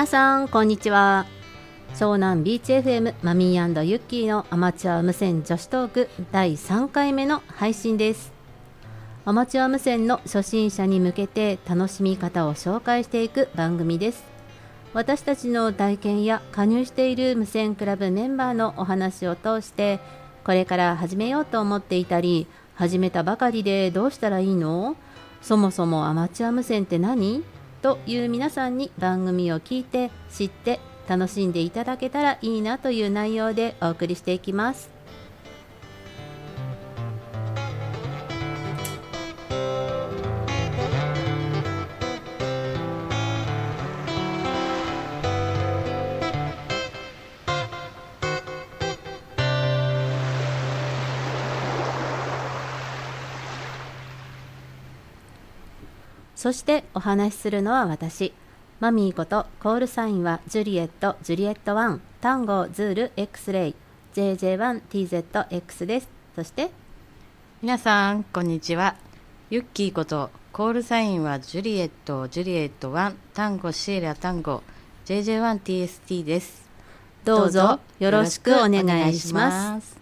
皆さんこんにちは。湘南ビーチ FM マミーユッキーのアマチュア無線女子トーク第3回目の配信です。アマチュア無線の初心者に向けて楽しみ方を紹介していく番組です。私たちの体験や加入している無線クラブメンバーのお話を通してこれから始めようと思っていたり始めたばかりでどうしたらいいの？そもそもアマチュア無線って何？という皆さんに番組を聞いて知って楽しんでいただけたらいいなという内容でお送りしていきます。そしてお話しするのは私。マミーことコールサインはジュリエットジュリエット1タンゴズール X レイ JJ1TZX です。そして皆さんこんにちは。ユッキーことコールサインはジュリエットジュリエット1タンゴシエラタンゴ JJ1TST ですどうぞよろしくお願いします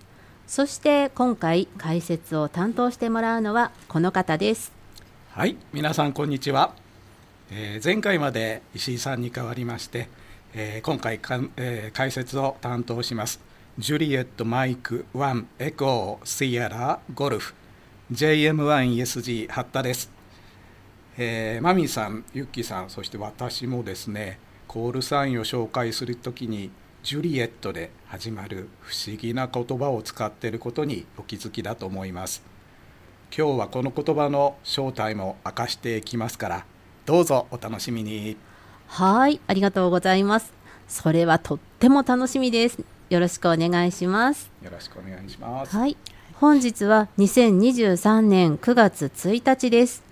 そして今回解説を担当してもらうのはこの方ですはい皆さんこんにちは、えー、前回まで石井さんに代わりまして、えー、今回か、えー、解説を担当しますジュリエットマイク1エコーシエラゴルフ JM1ESG 八田です、えー、マミーさんユッキーさんそして私もですねコールサインを紹介するときにジュリエットで始まる不思議な言葉を使っていることにお気づきだと思います。今日はこの言葉の正体も明かしていきますからどうぞお楽しみに。はいありがとうございます。それはとっても楽しみです。よろしくお願いします。よろしくお願いします。はい本日は2023年9月1日です。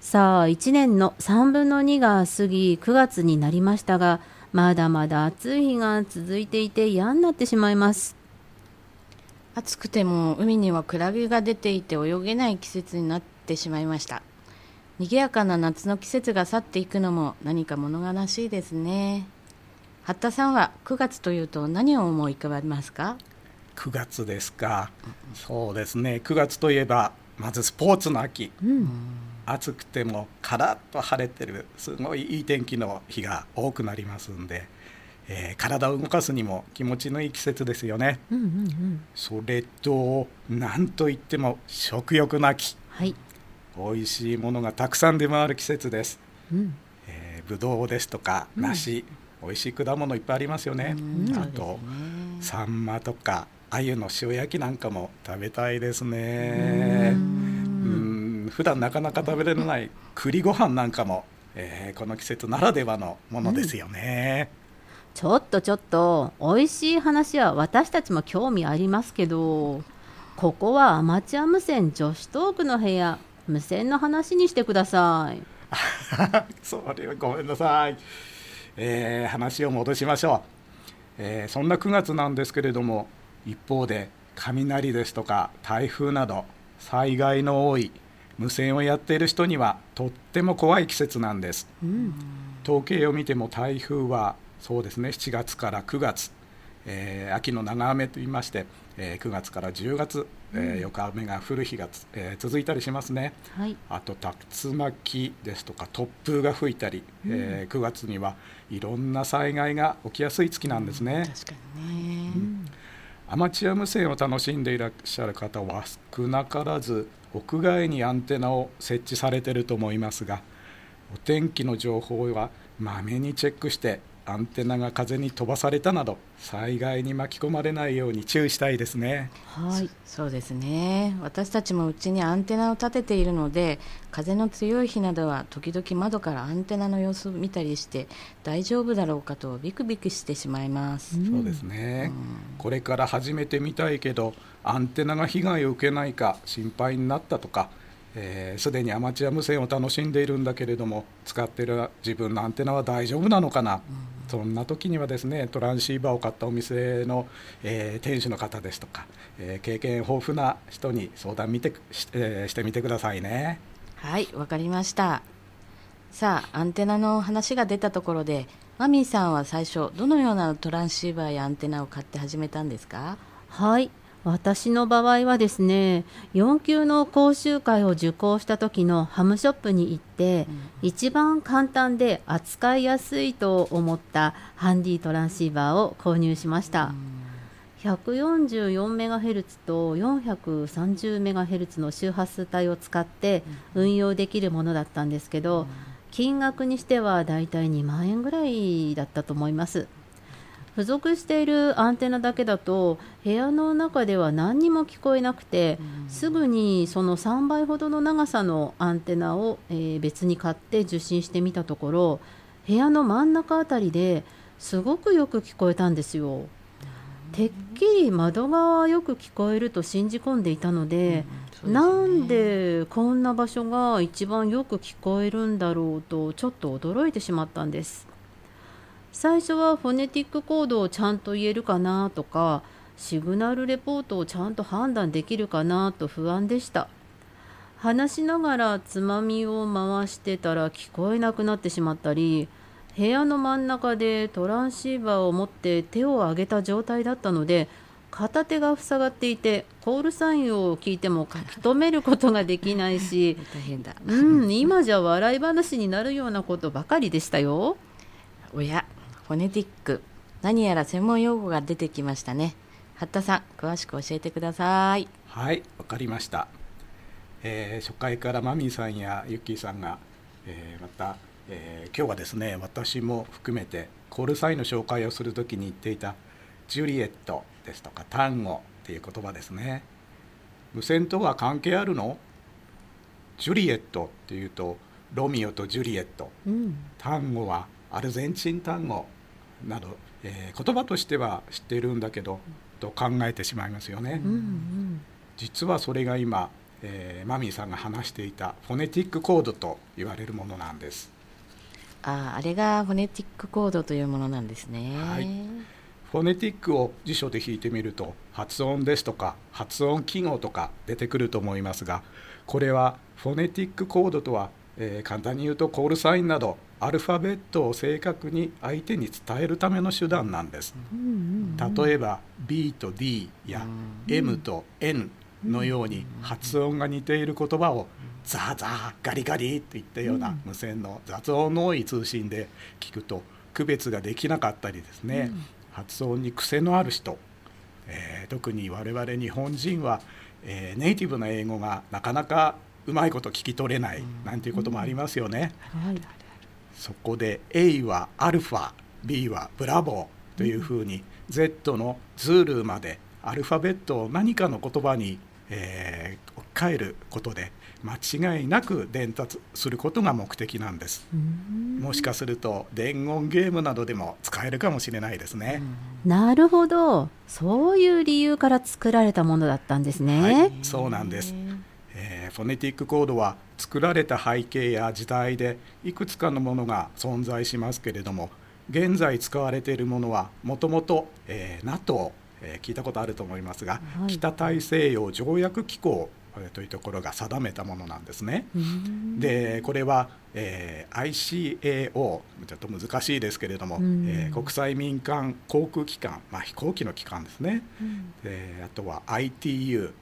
さあ1年の3分の2が過ぎ9月になりましたがまだまだ暑い日が続いていて嫌になってしまいます暑くても海にはクラゲが出ていて泳げない季節になってしまいました。賑やかな夏の季節が去っていくのも何か物悲しいですね。八田さんは9月というと何を思い浮かべますか？9月ですか、そうですね。9月といえばまずスポーツの秋、うん、暑くてもカラッと晴れてるすごいいい天気の日が多くなりますんでえー、体を動かすにも気持ちのいい季節ですよね、うんうんうん、それと何といっても食欲の秋、はい、美味しいものがたくさん出回る季節です、うん、えー、ぶどうですとか梨、うん、美味しい果物いっぱいありますよね、うん、あと、サンマとか鮎の塩焼きなんかも食べたいですね。うん。普段なかなか食べれない栗ご飯なんかも、えー、この季節ならではのものですよね、ちょっとちょっと美味しい話は私たちも興味ありますけどここはアマチュア無線女子トークの部屋無線の話にしてください。それはごめんなさい、えー、話を戻しましょう、えー、そんな9月なんですけれども一方で雷ですとか台風など災害の多い無線をやっている人にはとっても怖い季節なんです、うん、統計を見ても台風はそうですね。7月から9月、えー、秋の長雨といいまして、えー、9月から10月、えー、横雨が降る日がえー、続いたりしますね、はい、あと竜巻ですとか突風が吹いたり、うん、えー、9月にはいろんな災害が起きやすい月なんですね。確かにね、うん、アマチュア無線を楽しんでいらっしゃる方は少なからず屋外にアンテナを設置されていると思いますがお天気の情報はまめにチェックしてアンテナが風に飛ばされたなど災害に巻き込まれないように注意したいですね。はいそうですね。私たちもうちにアンテナを立てているので風の強い日などは時々窓からアンテナの様子を見たりして大丈夫だろうかとビクビクしてしまいます、うん、そうですね、うん、これから始めてみたいけどアンテナが被害を受けないか心配になったとかす、えー、で、にアマチュア無線を楽しんでいるんだけれども使っている自分のアンテナは大丈夫なのかな、うん、そんな時にはですねトランシーバーを買ったお店の、えー、店主の方ですとか、えー、経験豊富な人に相談見てし,、えー、してみてくださいね。はいわかりました。さあアンテナの話が出たところでマミーさんは最初どのようなトランシーバーやアンテナを買って始めたんですか？はい私の場合はですね4級の講習会を受講した時のハムショップに行って、うん、一番簡単で扱いやすいと思ったハンディトランシーバーを購入しました、うん、144MHz と 430MHz の周波数帯を使って運用できるものだったんですけど、うん、金額にしてはだいたい2万円ぐらいだったと思います付属しているアンテナだけだと部屋の中では何にも聞こえなくて、うん、すぐにその3倍ほどの長さのアンテナを、えー、別に買って受信してみたところ部屋の真ん中あたりですごくよく聞こえたんですよ。うん、てっきり窓側よく聞こえると信じ込んでいたので、うん、なんでこんな場所が一番よく聞こえるんだろうとちょっと驚いてしまったんです。最初はフォネティックコードをちゃんと言えるかなとかシグナルレポートをちゃんと判断できるかなと不安でした話しながらつまみを回してたら聞こえなくなってしまったり部屋の真ん中でトランシーバーを持って手を上げた状態だったので片手が塞がっていてコールサインを聞いても書き留めることができないしうん、今じゃ笑い話になるようなことばかりでしたよ。おやフォネティック何やら専門用語が出てきましたね。八田さん詳しく教えてください。はいわかりました、えー、初回からマミーさんやユッキーさんが、えー、また、えー、今日はですね私も含めてコールサインの紹介をするときに言っていたジュリエットですとか単語っていう言葉ですね。無線とは関係あるの？ジュリエットっていうとロミオとジュリエット、うん、単語はアルゼンチン単語など、えー、言葉としては知っているんだけど、と考えてしまいますよね。うんうん、実はそれが今、えー、マミーさんが話していたフォネティックコードと言われるものなんです。ああれがフォネティックコードというものなんですね。はい。フォネティックを辞書で引いてみると発音ですとか発音記号とか出てくると思いますがこれはフォネティックコードとは、えー、簡単に言うとコールサインなどアルファベットを正確に相手に伝えるための手段なんです。例えば B と D や M と N のように発音が似ている言葉をザーザーガリガリといったような無線の雑音の多い通信で聞くと区別ができなかったりですね、発音に癖のある人、えー、特に我々日本人は、えー、ネイティブな英語がなかなかうまいこと聞き取れないなんていうこともありますよね。はいそこで A はアルファ B はブラボーというふうに、Z のズールまでアルファベットを何かの言葉に、えー、置き換えることで間違いなく伝達することが目的なんです。もしかすると伝言ゲームなどでも使えるかもしれないですね。なるほど。そういう理由から作られたものだったんですね、はい、そうなんです。えー、フォネティックコードは作られた背景や時代でいくつかのものが存在しますけれども現在使われているものはもともと NATO、えー、聞いたことあると思いますが、はい、北大西洋条約機構というところが定めたものなんですね。でこれは、えー、ICAO ちょっと難しいですけれども、えー、国際民間航空機関、まあ、飛行機の機関ですね、であとは ITU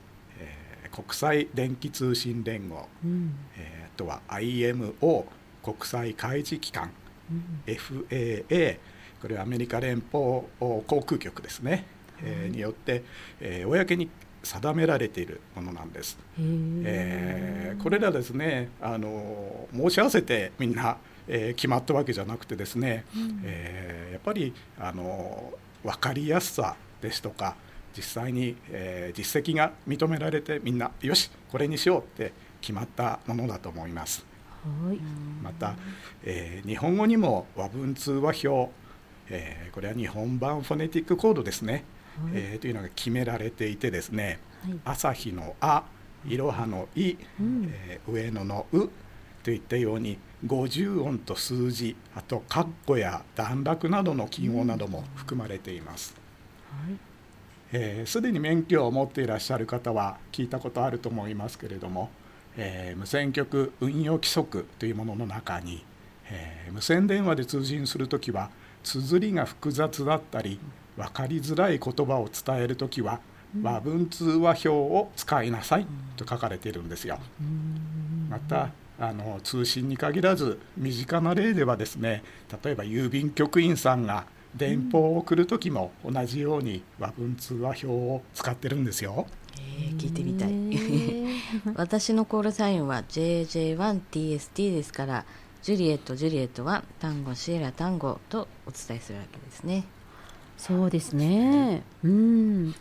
国際電気通信連合、うん、えー、あとは IMO 国際海事機関、うん、FAA これはアメリカ連邦航空局ですね、えー、によって、えー、公に定められているものなんです。えー、これらですねあの申し合わせてみんな、えー、決まったわけじゃなくてですね、うん、えー、やっぱりあの分かりやすさですとか実際に、えー、実績が認められてみんなよしこれにしようって決まったものだと思います。はい、また、えー、日本語にも和文通話表、えー、これは日本版フォネティックコードですね、はい、えー、というのが決められていてですね、はい、朝日の「あ」いろはの「い」うん、えー、上野の「う」といったように50音と数字あと括弧や段落などの記号なども含まれています。はい。す、えー、で、に免許を持っていらっしゃる方は聞いたことあると思いますけれども、えー、無線局運用規則というものの中に、えー、無線電話で通信する時は綴りが複雑だったり分かりづらい言葉を伝える時は和文通話表を使いなさいと書かれているんですよ。またあの通信に限らず身近な例ではですね例えば郵便局員さんが電報を送る時も同じように和文通話表を使ってるんですよ。えー、聞いてみたい。私のコールサインは JJ1TST ですからジュリエットジュリエットは単語シエラ単語とお伝えするわけですね。そうですね。うん。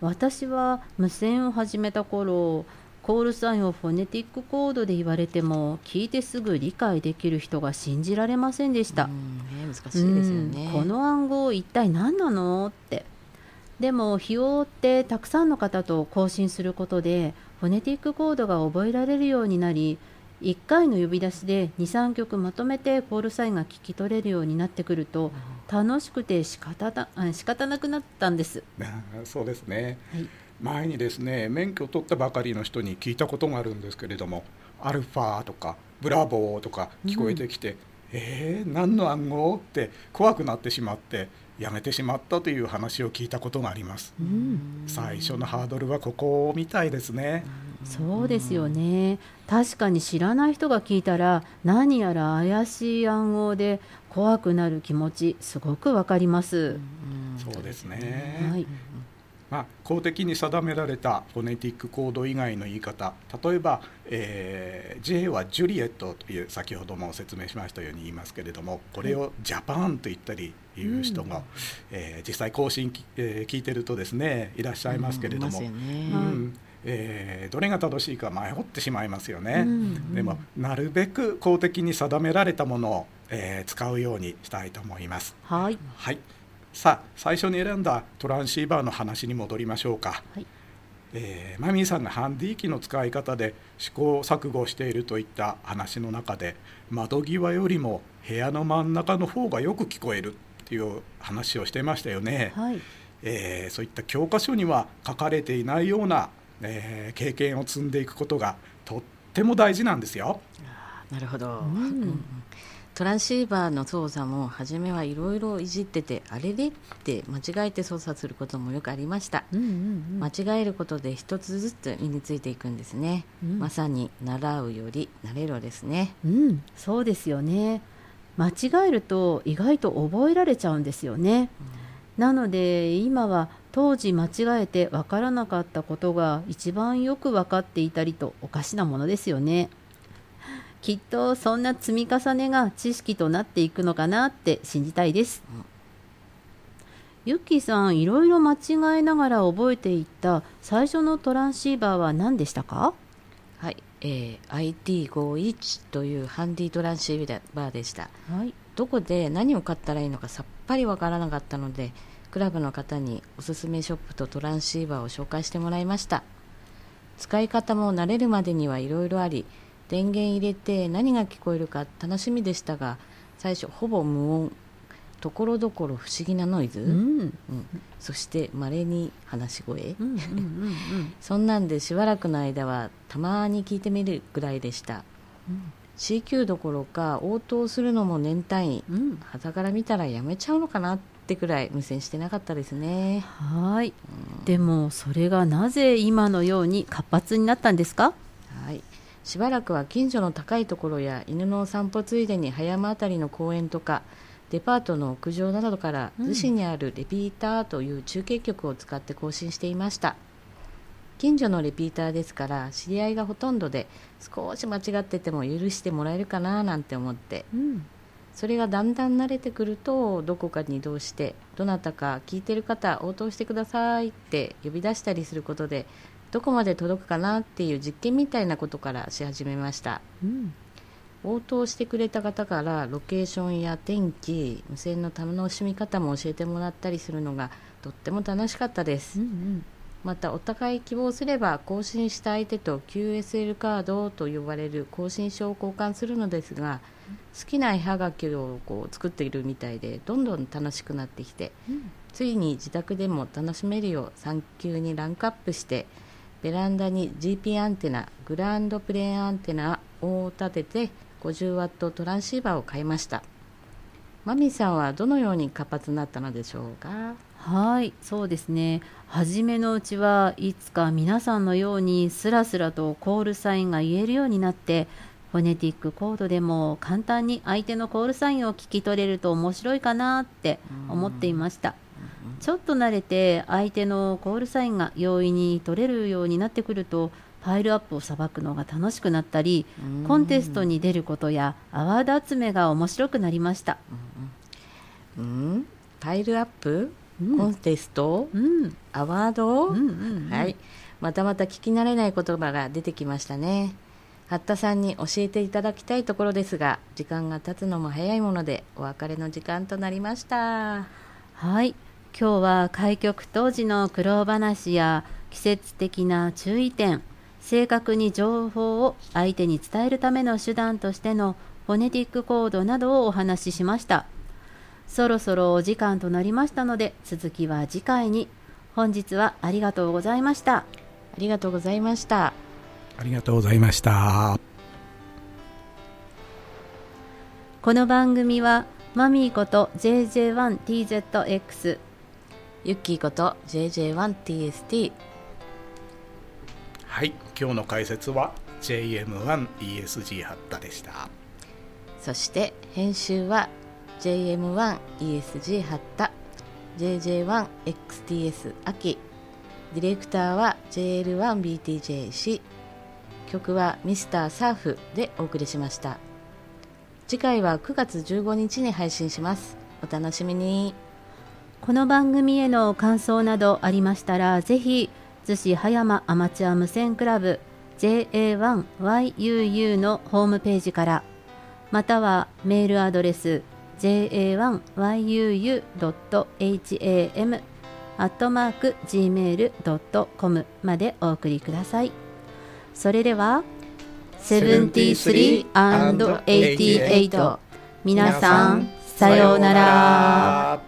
私は無線を始めた頃コールサインをフォネティックコードで言われても聞いてすぐ理解できる人が信じられませんでした、うん、ね、難しいですよね。この暗号一体何なの？って。でも日を追ってたくさんの方と交信することでフォネティックコードが覚えられるようになり1回の呼び出しで23曲まとめてコールサインが聞き取れるようになってくると楽しくて仕方だ仕方なくなったんです。そうですね、はい、前にですね免許を取ったばかりの人に聞いたことがあるんですけれども「アルファ」とか「ブラボー」とか聞こえてきて、うん、えー、何の暗号？って怖くなってしまってやめてしまったという話を聞いたことがあります、うん、最初のハードルはここみたいですね、そうですよね。確かに知らない人が聞いたら何やら怪しい暗号で怖くなる気持ちすごくわかります、そうですね、はいまあ、公的に定められたフォネティックコード以外の言い方。例えば、えー、J はジュリエットという先ほども説明しましたように言いますけれどもこれをジャパンと言ったりいう人が、うん、えー、実際更新、えー、聞いてるとですねいらっしゃいますけれども。うん。えー、どれが正しいか迷ってしまいますよね、うんうん、でもなるべく公的に定められたものを、えー、使うようにしたいと思います。はい、はいさあ最初に選んだトランシーバーの話に戻りましょうか、はい、えー、マミーさんがハンディ機の使い方で試行錯誤しているといった話の中で窓際よりも部屋の真ん中の方がよく聞こえるっていう話をしてましたよね、はい、えー、そういった教科書には書かれていないような、えー、経験を積んでいくことがとっても大事なんですよ。なるほど、うんトランシーバーの操作も初めはいろいろいじっててあれれって間違えて操作することもよくありました、うんうんうん、間違えることで一つずつ身についていくんですね、うん、まさに習うより慣れろですね。うんそうですよね。間違えると意外と覚えられちゃうんですよね、うん、なので今は当時間違えて分からなかったことが一番よく分かっていたりとおかしなものですよねきっとそんな積み重ねが知識となっていくのかなって信じたいです、うん、ユッキーさんいろいろ間違えながら覚えていった最初のトランシーバーは何でしたか？はい、えー、IT51 というハンディトランシーバーでした、はい、どこで何を買ったらいいのかさっぱりわからなかったのでクラブの方におすすめショップとトランシーバーを紹介してもらいました。使い方も慣れるまでにはいろいろあり電源入れて何が聞こえるか楽しみでしたが最初ほぼ無音。ところどころ不思議なノイズ、うん、うん、そしてまれに話し声、そんなんでしばらくの間はたまに聞いてみるぐらいでした、うん、CQ どころか応答するのも年単位、うん、旗から見たらやめちゃうのかなってくらい無線してなかったですね。はい、うん、でもそれがなぜ今のように活発になったんですか？はいしばらくは近所の高いところや犬の散歩ついでに葉山辺りの公園とかデパートの屋上などから逗子にあるレピーターという中継局を使って更新していました。近所のレピーターですから知り合いがほとんどで少し間違ってても許してもらえるかななんて思って、うん、それがだんだん慣れてくるとどこかに移動してどなたか聞いてる方応答してくださいって呼び出したりすることでどこまで届くかなっていう実験みたいなことからし始めました、うん、応答してくれた方からロケーションや天気無線の楽しみ方も教えてもらったりするのがとっても楽しかったです、うんうん、またお互い希望すれば更新した相手と QSL カードと呼ばれる更新書を交換するのですが好きな絵はがきをこう作っているみたいでどんどん楽しくなってきて、うん、ついに自宅でも楽しめるよう産休にランクアップしてベランダに GP アンテナグランドプレーンアンテナを立てて 50W トランシーバーを買いました。マミさんはどのように活発になったのでしょうか？はいそうですね。初めのうちはいつか皆さんのようにスラスラとコールサインが言えるようになってフォネティックコードでも簡単に相手のコールサインを聞き取れると面白いかなって思っていました。ちょっと慣れて相手のコールサインが容易に取れるようになってくるとファイルアップをさばくのが楽しくなったりコンテストに出ることやアワード集めが面白くなりました。うん。ファイルアップ、うん。コンテスト、うん。アワード、うんうんうん。はい。またまた聞き慣れない言葉が出てきましたね。八田さんに教えていただきたいところですが時間が経つのも早いものでお別れの時間となりました。はい今日は開局当時の苦労話や季節的な注意点正確に情報を相手に伝えるための手段としてのフォネティックコードなどをお話ししました。そろそろお時間となりましたので続きは次回に。本日はありがとうございました。ありがとうございました。ありがとうございました。この番組はマミーこと JJ1TZX ユッキーこと JJ1TST はい、今日の解説は JM1ESG ハッタでした。そして編集は JM1ESG ハッタ JJ1XTS 秋ディレクターは JL1BTJC 曲は Mr. サーフでお送りしました。次回は9月15日に配信します。お楽しみにこの番組への感想などありましたらぜひ逗子葉山アマチュア無線クラブ JA1YUU のホームページからまたはメールアドレス ja1yuu.ham アットマーク gmail.com までお送りくださいそれでは 73&88 皆さんさようなら。